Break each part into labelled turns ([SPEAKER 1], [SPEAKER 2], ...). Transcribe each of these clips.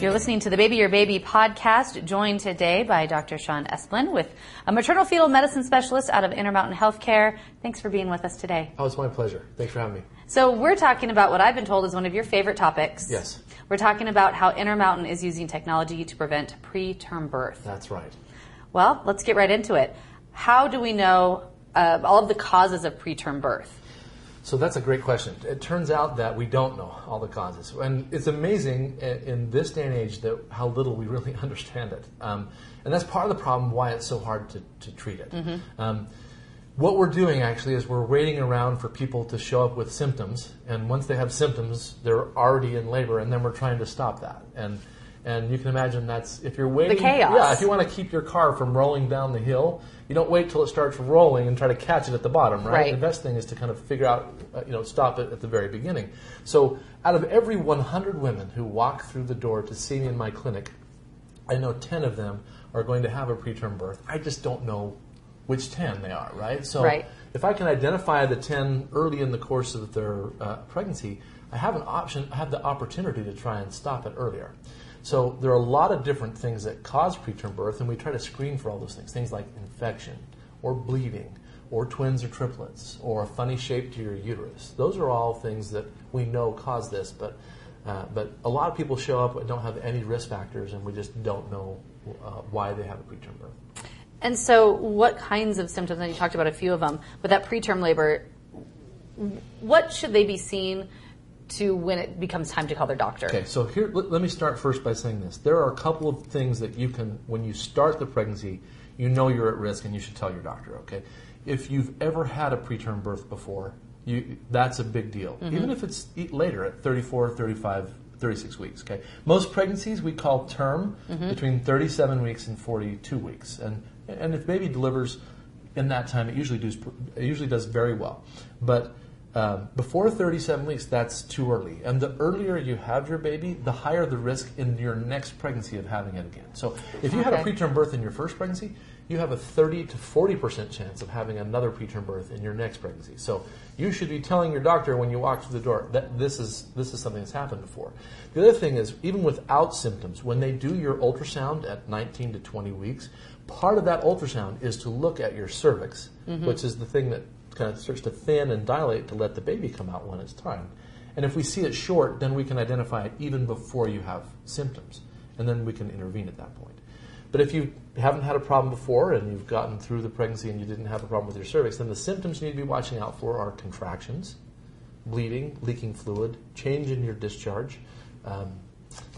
[SPEAKER 1] You're listening to the Baby Your Baby podcast, joined today by Dr. Shawn Esplin with a maternal fetal medicine specialist out of Intermountain Healthcare. Thanks for being with us today.
[SPEAKER 2] Oh, it's my pleasure. Thanks for having me.
[SPEAKER 1] So, we're talking about what I've been told is one of your favorite topics.
[SPEAKER 2] Yes.
[SPEAKER 1] We're talking about how Intermountain is using technology to prevent preterm birth.
[SPEAKER 2] That's right.
[SPEAKER 1] Well, let's get right into it. How do we know uh, all of the causes of preterm birth?
[SPEAKER 2] So that's a great question. It turns out that we don't know all the causes, and it's amazing in this day and age that how little we really understand it. Um, and that's part of the problem why it's so hard to, to treat it. Mm-hmm. Um, what we're doing actually is we're waiting around for people to show up with symptoms, and once they have symptoms, they're already in labor, and then we're trying to stop that. And and you can imagine that's if you're waiting.
[SPEAKER 1] The chaos.
[SPEAKER 2] Yeah, if you want to keep your car from rolling down the hill, you don't wait till it starts rolling and try to catch it at the bottom, right?
[SPEAKER 1] Right.
[SPEAKER 2] The best thing is to kind of figure out, uh, you know, stop it at the very beginning. So, out of every 100 women who walk through the door to see me in my clinic, I know 10 of them are going to have a preterm birth. I just don't know which 10 they are, right? So,
[SPEAKER 1] Right.
[SPEAKER 2] if I can identify the 10 early in the course of their uh, pregnancy, I have an option, I have the opportunity to try and stop it earlier. So there are a lot of different things that cause preterm birth, and we try to screen for all those things. Things like infection, or bleeding, or twins or triplets, or a funny shape to your uterus. Those are all things that we know cause this, but uh, but a lot of people show up and don't have any risk factors, and we just don't know uh, why they have a preterm birth.
[SPEAKER 1] And so, what kinds of symptoms, and you talked about a few of them, but that preterm labor, what should they be seeing to when it becomes time to call their doctor?
[SPEAKER 2] Okay, so here, let, let me start first by saying this. There are a couple of things that you can, when you start the pregnancy, you know you're at risk and you should tell your doctor, okay? If you've ever had a preterm birth before, you, that's a big deal. Mm-hmm. Even if it's later at 34, 35, 36 weeks, okay? Most pregnancies we call term mm-hmm. between 37 weeks and 42 weeks. And, and if baby delivers in that time, it usually does, it usually does very well. But um, before 37 weeks, that's too early. And the earlier you have your baby, the higher the risk in your next pregnancy of having it again. So if you had a preterm birth in your first pregnancy, you have a 30 to 40% chance of having another preterm birth in your next pregnancy. So you should be telling your doctor when you walk through the door that this is this is something that's happened before. The other thing is even without symptoms, when they do your ultrasound at 19 to 20 weeks, part of that ultrasound is to look at your cervix, which is the thing that kind of starts to thin and dilate to let the baby come out when it's time. And if we see it short, then we can identify it even before you have symptoms, and then we can intervene at that point. But if you haven't had a problem before and you've gotten through the pregnancy and you didn't have a problem with your cervix, then the symptoms you need to be watching out for are contractions, bleeding, leaking fluid, change in your discharge, um,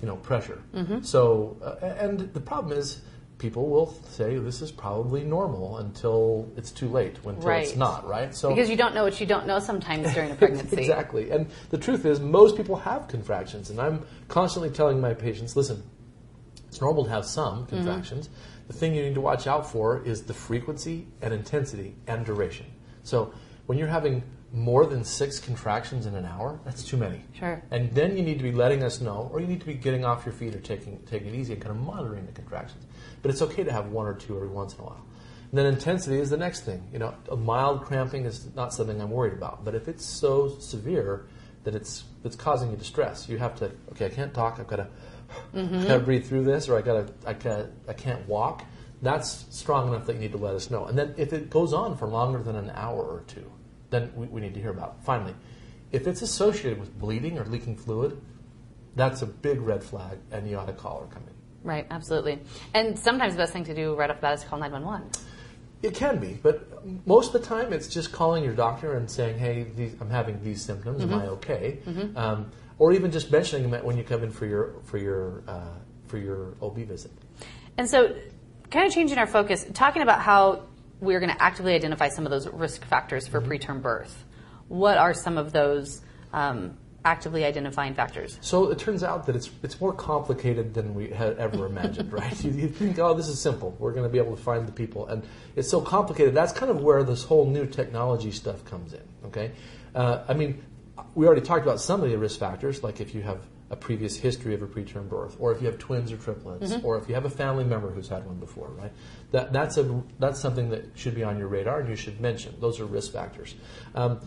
[SPEAKER 2] you know, pressure. So, uh, and the problem is, people will say this is probably normal until it's too late, until it's not, right? So
[SPEAKER 1] Because you don't know what you don't know sometimes during a pregnancy.
[SPEAKER 2] exactly. And the truth is, most people have contractions, and I'm constantly telling my patients, listen, it's normal to have some
[SPEAKER 1] Mm-hmm.
[SPEAKER 2] contractions. The thing you need to watch out for is the frequency and intensity and duration. So when you're having more than six contractions in an hour, that's too many.
[SPEAKER 1] Sure.
[SPEAKER 2] And then you need to be letting us know, or you need to be getting off your feet or taking taking it easy and kind of monitoring the contractions. But it's okay to have one or two every once in a while. And then intensity is the next thing. You know, a mild cramping is not something I'm worried about. But if it's so severe that it's it's causing you distress, you have to okay, I can't talk. I've got to I got to breathe through this, or I got to I got I can't walk. That's strong enough that you need to let us know. And then if it goes on for longer than an hour or two, then we, we need to hear about it. Finally, if it's associated with bleeding or leaking fluid, that's a big red flag, and you ought to call or come in.
[SPEAKER 1] Right, absolutely. And sometimes the best thing to do right off the bat is to call 911.
[SPEAKER 2] It can be, but most of the time it's just calling your doctor and saying, "Hey, these, I'm having these symptoms. Am I okay?" Um, or even just mentioning them when you come in for your for your uh, for your OB visit.
[SPEAKER 1] And so, kind of changing our focus, talking about how we're going to actively identify some of those risk factors for preterm birth. What are some of those um, actively identifying factors?
[SPEAKER 2] So it turns out that it's it's more complicated than we had ever imagined, right? You, you think, oh, this is simple. We're going to be able to find the people, and it's so complicated. That's kind of where this whole new technology stuff comes in. Okay, uh, I mean, we already talked about some of the risk factors, like if you have a previous history of a preterm birth, or if you have twins or triplets, or if you have a family member who's had one before, right? That, that's a that's something that should be on your radar and you should mention. Those are risk factors. Um,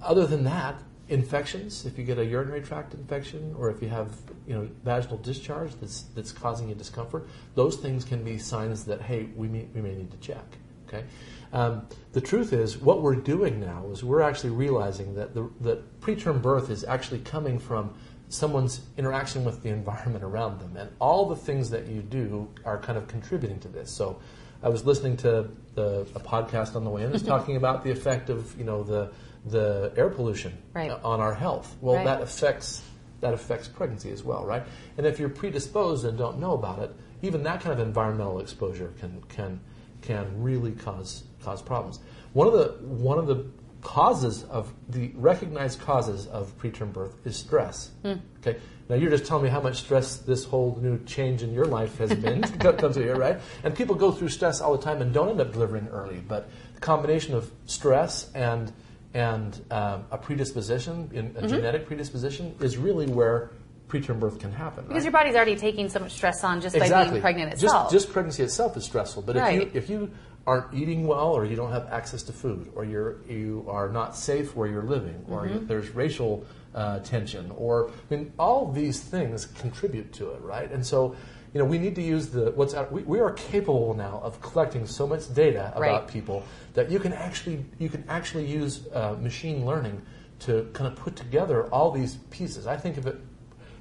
[SPEAKER 2] other than that, infections. If you get a urinary tract infection, or if you have you know vaginal discharge that's that's causing you discomfort, those things can be signs that hey, we may, we may need to check. Okay. Um, the truth is, what we're doing now is we're actually realizing that the that preterm birth is actually coming from someone's interaction with the environment around them, and all the things that you do are kind of contributing to this. So, I was listening to the, a podcast on the way in, it's talking about the effect of you know the the air pollution
[SPEAKER 1] Right.
[SPEAKER 2] on our health. Well,
[SPEAKER 1] Right.
[SPEAKER 2] that affects that affects pregnancy as well, right? And if you're predisposed and don't know about it, even that kind of environmental exposure can can can really cause cause problems. One of the one of the causes of the recognized causes of preterm birth is stress. Hmm. Okay. Now you're just telling me how much stress this whole new change in your life has been comes here, right? And people go through stress all the time and don't end up delivering early. But the combination of stress and and um, a predisposition, in a genetic predisposition, is really where preterm birth can happen.
[SPEAKER 1] Because
[SPEAKER 2] right?
[SPEAKER 1] your body's already taking so much stress on just by being pregnant
[SPEAKER 2] just,
[SPEAKER 1] itself.
[SPEAKER 2] Just pregnancy itself is stressful. But
[SPEAKER 1] Right.
[SPEAKER 2] if you if you aren't eating well, or you don't have access to food, or you're you are not safe where you're living, or
[SPEAKER 1] Mm-hmm.
[SPEAKER 2] you, there's racial uh, tension, or I mean, all these things contribute to it, right? And so. You know, we need to use the what's out. We, we are capable now of collecting so much data about
[SPEAKER 1] Right.
[SPEAKER 2] people that you can actually you can actually use uh, machine learning to kind of put together all these pieces. I think of it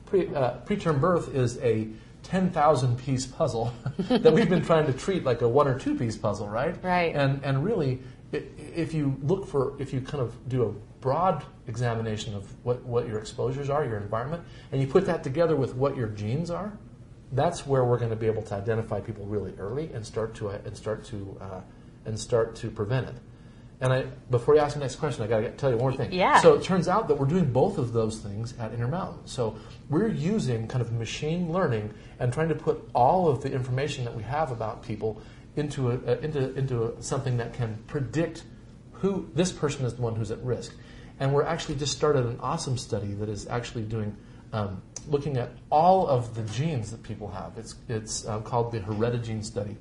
[SPEAKER 2] pre, uh, preterm birth is a 10,000 piece puzzle that we've been trying to treat like a one or two piece puzzle, right?
[SPEAKER 1] Right.
[SPEAKER 2] And, and really, if you look for, if you kind of do a broad examination of what, what your exposures are, your environment, and you put that together with what your genes are, that's where we're going to be able to identify people really early and start to, uh, and start to, uh, and start to prevent it. And I, before you ask the next question, I got to tell you one more thing.
[SPEAKER 1] Yeah.
[SPEAKER 2] So it turns out that we're doing both of those things at Intermountain. So we're using kind of machine learning and trying to put all of the information that we have about people into a, a- into into a, something that can predict who this person is the one who's at risk. And we're actually just started an awesome study that is actually doing um, looking at all of the genes that people have. It's it's uh, called the HerediGENE study.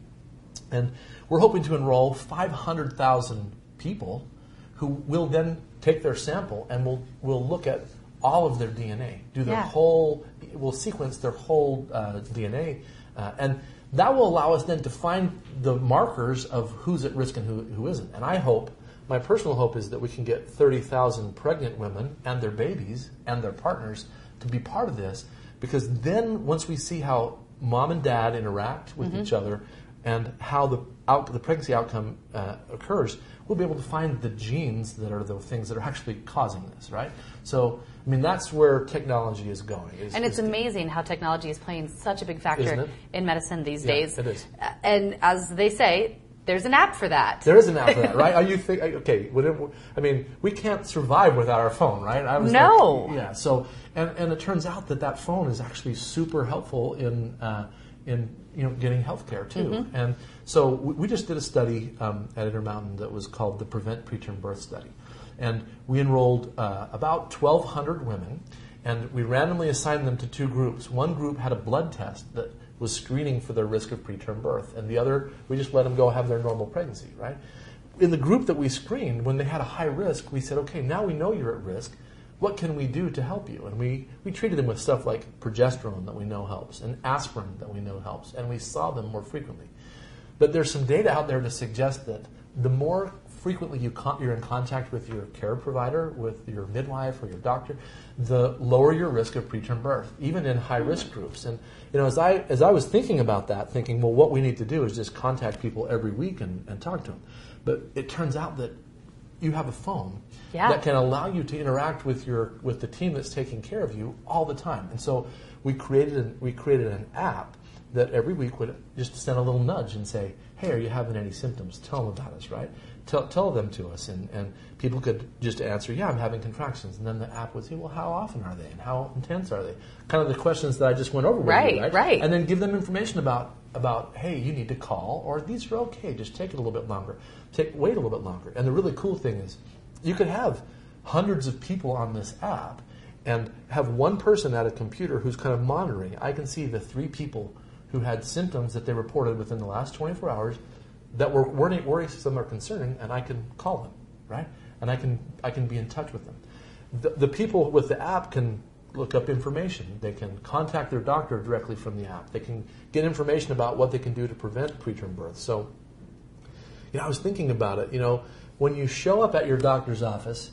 [SPEAKER 2] And we're hoping to enroll 500,000 people who will then take their sample and we'll, we'll look at all of their DNA, do their
[SPEAKER 1] Yeah.
[SPEAKER 2] whole, we'll sequence their whole uh, DNA. Uh, and that will allow us then to find the markers of who's at risk and who, who isn't. And I hope, my personal hope is that we can get 30,000 pregnant women and their babies and their partners to be part of this because then once we see how mom and dad interact with each other and how the out, the pregnancy outcome uh, occurs, we'll be able to find the genes that are the things that are actually causing this, right? So, I mean, that's where technology is going. is-
[SPEAKER 1] And it's amazing how technology is playing such a big factor in medicine these
[SPEAKER 2] Yeah,
[SPEAKER 1] days.
[SPEAKER 2] it is.
[SPEAKER 1] Uh, And as they say, there's an app for that.
[SPEAKER 2] There is an app for that, right? Are you think okay? it- I mean, we can't survive without our phone, right? I was
[SPEAKER 1] No.
[SPEAKER 2] like- yeah. So, and and it turns out that that phone is actually super helpful in uh, in you know getting healthcare too.
[SPEAKER 1] Mm-hmm.
[SPEAKER 2] And so we, we just did a study um, at Intermountain that was called the Prevent Preterm Birth Study, and we enrolled uh, about 1,200 women, and we randomly assigned them to two groups. One group had a blood test that was screening for their risk of preterm birth, and the other we just let them go have their normal pregnancy, right? In the group that we screened, when they had a high risk, we said, okay, now we know you're at risk. What can we do to help you? And we, we treated them with stuff like progesterone that we know helps, and aspirin that we know helps, and we saw them more frequently. But there's some data out there to suggest that the more frequently you you're in contact with your care provider, with your midwife or your doctor, the lower your risk of preterm birth, even in high risk mm-hmm. groups. And you know, as I as I was thinking about that, thinking, well, what we need to do is just contact people every week and, and talk to them. But it turns out that you have a phone
[SPEAKER 1] Yeah.
[SPEAKER 2] that can allow you to interact with your with the team that's taking care of you all the time. And so we created an, we created an app that every week would just send a little nudge and say, "Hey, are you having any symptoms? Tell them about us, right? Tell, tell them to us." And, and people could just answer, "Yeah, I'm having contractions." And then the app would say, "Well, how often are they? And how intense are they?" Kind of the questions that I just went over with
[SPEAKER 1] Right,
[SPEAKER 2] you, right?
[SPEAKER 1] right.
[SPEAKER 2] And then give them information about about hey, you need to call, or these are okay. Just take it a little bit longer. Take wait a little bit longer. And the really cool thing is, you could have hundreds of people on this app and have one person at a computer who's kind of monitoring. I can see the three people who had symptoms that they reported within the last 24 hours that were worrisome or concerning, and I can call them, right? And I can I can be in touch with them. The, the people with the app can look up information. They can contact their doctor directly from the app. They can get information about what they can do to prevent preterm birth. So, you know, I was thinking about it. You know, when you show up at your doctor's office,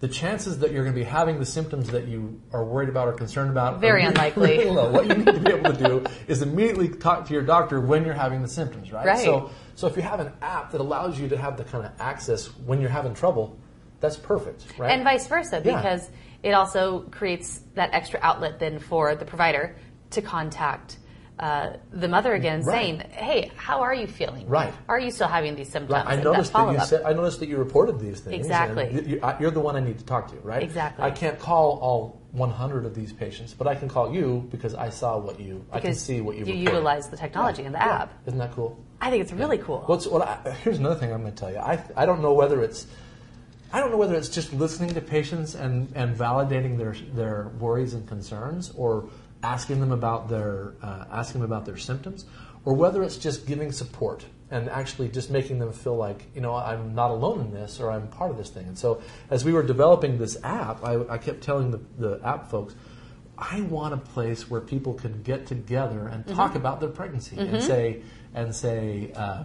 [SPEAKER 2] the chances that you're going to be having the symptoms that you are worried about or concerned about
[SPEAKER 1] very unlikely.
[SPEAKER 2] Really low. What you need to be able to do is immediately talk to your doctor when you're having the symptoms, right?
[SPEAKER 1] Right.
[SPEAKER 2] So, so if you have an app that allows you to have the kind of access when you're having trouble, that's perfect, right?
[SPEAKER 1] And vice versa,
[SPEAKER 2] Yeah.
[SPEAKER 1] because it also creates that extra outlet then for the provider to contact uh, the mother again,
[SPEAKER 2] Right.
[SPEAKER 1] saying, "Hey, how are you feeling?
[SPEAKER 2] Right.
[SPEAKER 1] Are you still having these symptoms?"
[SPEAKER 2] Right. I
[SPEAKER 1] And
[SPEAKER 2] noticed that you
[SPEAKER 1] follow-up.
[SPEAKER 2] said. I noticed that you reported these things.
[SPEAKER 1] Exactly.
[SPEAKER 2] you- you- You're the one I need to talk to, right?
[SPEAKER 1] Exactly.
[SPEAKER 2] I can't call all 100 of these patients, but I can call you because I saw what you. I can see what you.
[SPEAKER 1] you
[SPEAKER 2] reported.
[SPEAKER 1] utilize the technology in the
[SPEAKER 2] Yeah.
[SPEAKER 1] app.
[SPEAKER 2] Isn't that cool?
[SPEAKER 1] I think it's really cool.
[SPEAKER 2] What's what? I, here's another thing I'm going to tell you. I I don't know whether it's. I don't know whether it's just listening to patients and, and validating their their worries and concerns, or asking them about their uh, asking them about their symptoms, or whether it's just giving support and actually just making them feel like you know I'm not alone in this or I'm part of this thing. And so as we were developing this app, I, I kept telling the, the app folks, I want a place where people can get together and talk about their pregnancy and say and say, uh,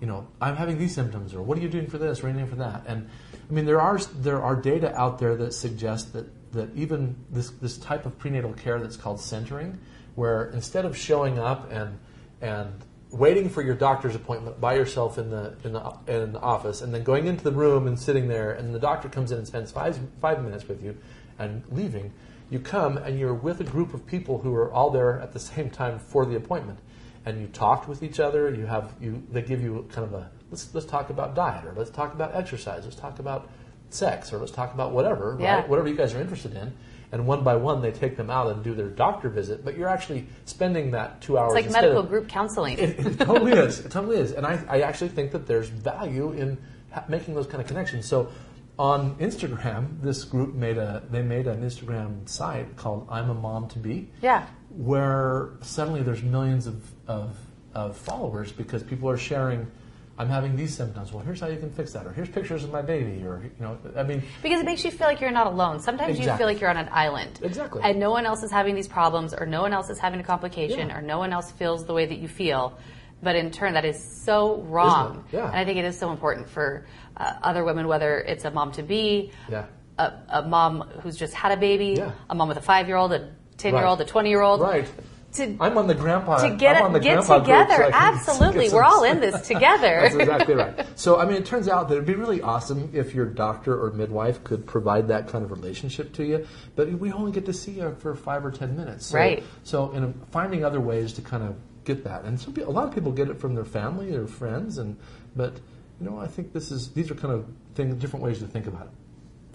[SPEAKER 2] you know, I'm having these symptoms, or what are you doing for this, or anything for that. And I mean, there are there are data out there that suggest that that even this this type of prenatal care that's called centering, where instead of showing up and and waiting for your doctor's appointment by yourself in the in the in the office, and then going into the room and sitting there, and the doctor comes in and spends five five minutes with you, and leaving. You come and you're with a group of people who are all there at the same time for the appointment, and you talked with each other. You have you they give you kind of a let's let's talk about diet or let's talk about exercise. Let's talk about sex or let's talk about whatever
[SPEAKER 1] Yeah.
[SPEAKER 2] right whatever you guys are interested in. And one by one, they take them out and do their doctor visit. But you're actually spending that two hours.
[SPEAKER 1] It's like medical
[SPEAKER 2] of-
[SPEAKER 1] group counseling.
[SPEAKER 2] it, it totally is. It totally is. And I, I actually think that there's value in ha- making those kind of connections. So on Instagram, this group made a they made an Instagram site called I'm a Mom to Be.
[SPEAKER 1] Yeah.
[SPEAKER 2] Where suddenly there's millions of, of, of followers because people are sharing. I'm having these symptoms. Well, here's how you can fix that, or here's pictures of my baby, or you know, I mean,
[SPEAKER 1] Because it makes you feel like you're not alone. Sometimes you feel like you're on an island.
[SPEAKER 2] Exactly.
[SPEAKER 1] And no one else is having these problems, or no one else is having a complication,
[SPEAKER 2] Yeah.
[SPEAKER 1] or no one else feels the way that you feel. But in turn, that is so wrong.
[SPEAKER 2] Yeah.
[SPEAKER 1] And I think it is so important for uh, other women, whether it's a mom to be,
[SPEAKER 2] Yeah.
[SPEAKER 1] a, a mom who's just had a baby,
[SPEAKER 2] Yeah.
[SPEAKER 1] a mom with a five year old, a 10 year old,
[SPEAKER 2] Right.
[SPEAKER 1] a 20 year old.
[SPEAKER 2] right.
[SPEAKER 1] To,
[SPEAKER 2] I'm on the grandpa.
[SPEAKER 1] to get,
[SPEAKER 2] I'm on the
[SPEAKER 1] get
[SPEAKER 2] grandpa group, so
[SPEAKER 1] together. Absolutely. We're all in this together.
[SPEAKER 2] That's exactly right. So, I mean, it turns out that it'd be really awesome if your doctor or midwife could provide that kind of relationship to you, but we only get to see you for five or ten minutes. So,
[SPEAKER 1] Right.
[SPEAKER 2] So, in finding other ways to kind of get that, and pe- a lot of people get it from their family, their friends, and but you know, I think this is these are kind of things, different ways to think about it.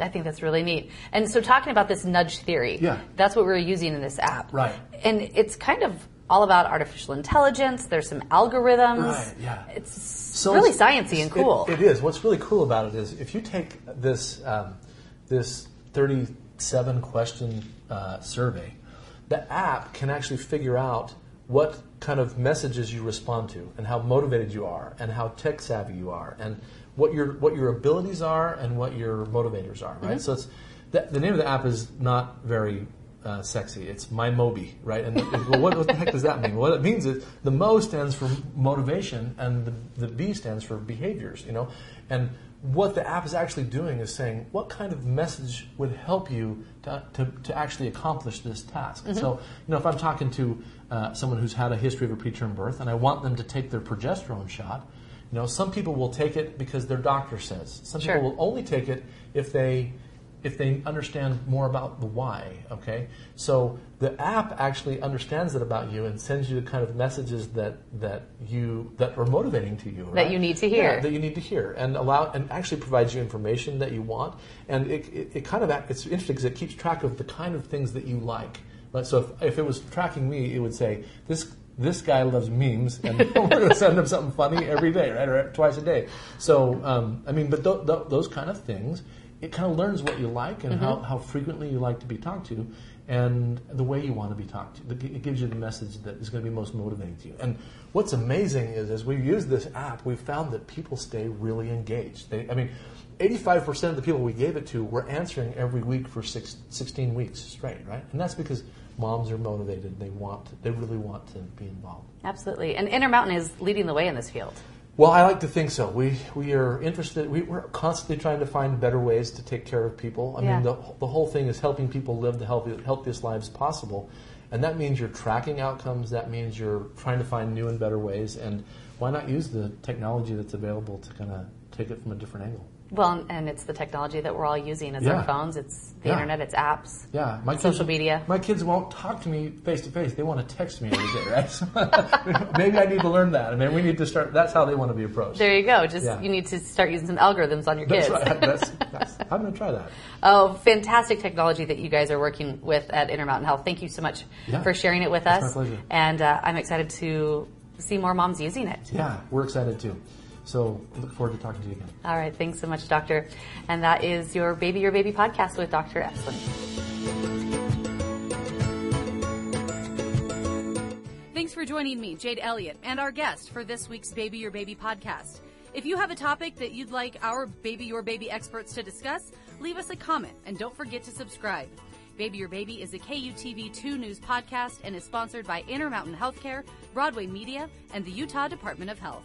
[SPEAKER 1] I think that's really neat. And so, talking about this nudge theory,
[SPEAKER 2] Yeah.
[SPEAKER 1] that's what we're using in this app.
[SPEAKER 2] Right.
[SPEAKER 1] And it's kind of all about artificial intelligence. There's some algorithms.
[SPEAKER 2] Right, yeah.
[SPEAKER 1] It's really sciencey and
[SPEAKER 2] it-
[SPEAKER 1] cool.
[SPEAKER 2] it is. What's really cool about it is if you take this um, this 37 question uh, survey, the app can actually figure out what kind of messages you respond to and how motivated you are and how tech savvy you are and what your what your abilities are and what your motivators are. Right. So it's the, the name of the app is not very uh, sexy. It's my Moby, right? And well, what, what the heck does that mean? What it means is the Mo stands for motivation, and the, the B stands for behaviors. You know, and what the app is actually doing is saying what kind of message would help you to, to, to actually accomplish this task. So, you know, if I'm talking to uh, someone who's had a history of a preterm birth, and I want them to take their progesterone shot. You know, some people will take it because their doctor says. Some
[SPEAKER 1] Sure.
[SPEAKER 2] people will only take it if they if they understand more about the why, okay? So the app actually understands that about you and sends you the kind of messages that, that you that are motivating to you. right?
[SPEAKER 1] you need to hear.
[SPEAKER 2] Yeah, that you need to hear and allow and actually provides you information that you want. And it, it, it kind of it's interesting because it keeps track of the kind of things that you like. So if, if it was tracking me, it would say this this guy loves memes, and we're going to send him something funny every day, right, or twice a day. So, um, I mean, but th- th- those kind of things it kind of learns what you like and how, how frequently you like to be talked to and the way you want to be talked to. It gives you the message that is going to be most motivating to you. And what's amazing is as we've used this app, we've found that people stay really engaged. They, I mean, 85% of the people we gave it to were answering every week for six, 16 weeks straight, right? And that's because moms are motivated. They want, they really want to be involved.
[SPEAKER 1] Absolutely. And Intermountain is leading the way in this field.
[SPEAKER 2] Well, I like to think so. We we are interested. We, we're constantly trying to find better ways to take care of people. I
[SPEAKER 1] Yeah.
[SPEAKER 2] mean, the, the whole thing is helping people live the healthy, healthiest lives possible, and that means you're tracking outcomes. That means you're trying to find new and better ways. And why not use the technology that's available to kind of take it from a different angle?
[SPEAKER 1] Well, and it's the technology that we're all using as
[SPEAKER 2] Yeah.
[SPEAKER 1] our phones. It's the
[SPEAKER 2] Yeah.
[SPEAKER 1] internet. It's apps.
[SPEAKER 2] Yeah, my
[SPEAKER 1] Social
[SPEAKER 2] kids,
[SPEAKER 1] media.
[SPEAKER 2] My kids won't talk to me face to face. They want to text me every day, right? So maybe I need to learn that. I mean, we need to start. That's how they want to be approached.
[SPEAKER 1] There you go. Just
[SPEAKER 2] Yeah.
[SPEAKER 1] you need to start using some algorithms on your
[SPEAKER 2] That's
[SPEAKER 1] kids.
[SPEAKER 2] right. That's, that's, I'm going to try that.
[SPEAKER 1] Oh, fantastic technology that you guys are working with at Intermountain Health. Thank you so much for sharing it with
[SPEAKER 2] It's
[SPEAKER 1] us.
[SPEAKER 2] my pleasure.
[SPEAKER 1] And uh, I'm excited to see more moms using it.
[SPEAKER 2] Yeah, we're excited too. So look forward to talking to you again.
[SPEAKER 1] All right. Thanks so much, Doctor. And that is your Baby Your Baby podcast with Dr. Esplin. Thanks for joining me, Jade Elliott, and our guest for this week's Baby Your Baby podcast. If you have a topic that you'd like our Baby Your Baby experts to discuss, leave us a comment and don't forget to subscribe. Baby Your Baby is a KUTV2 news podcast and is sponsored by Intermountain Healthcare, Broadway Media, and the Utah Department of Health.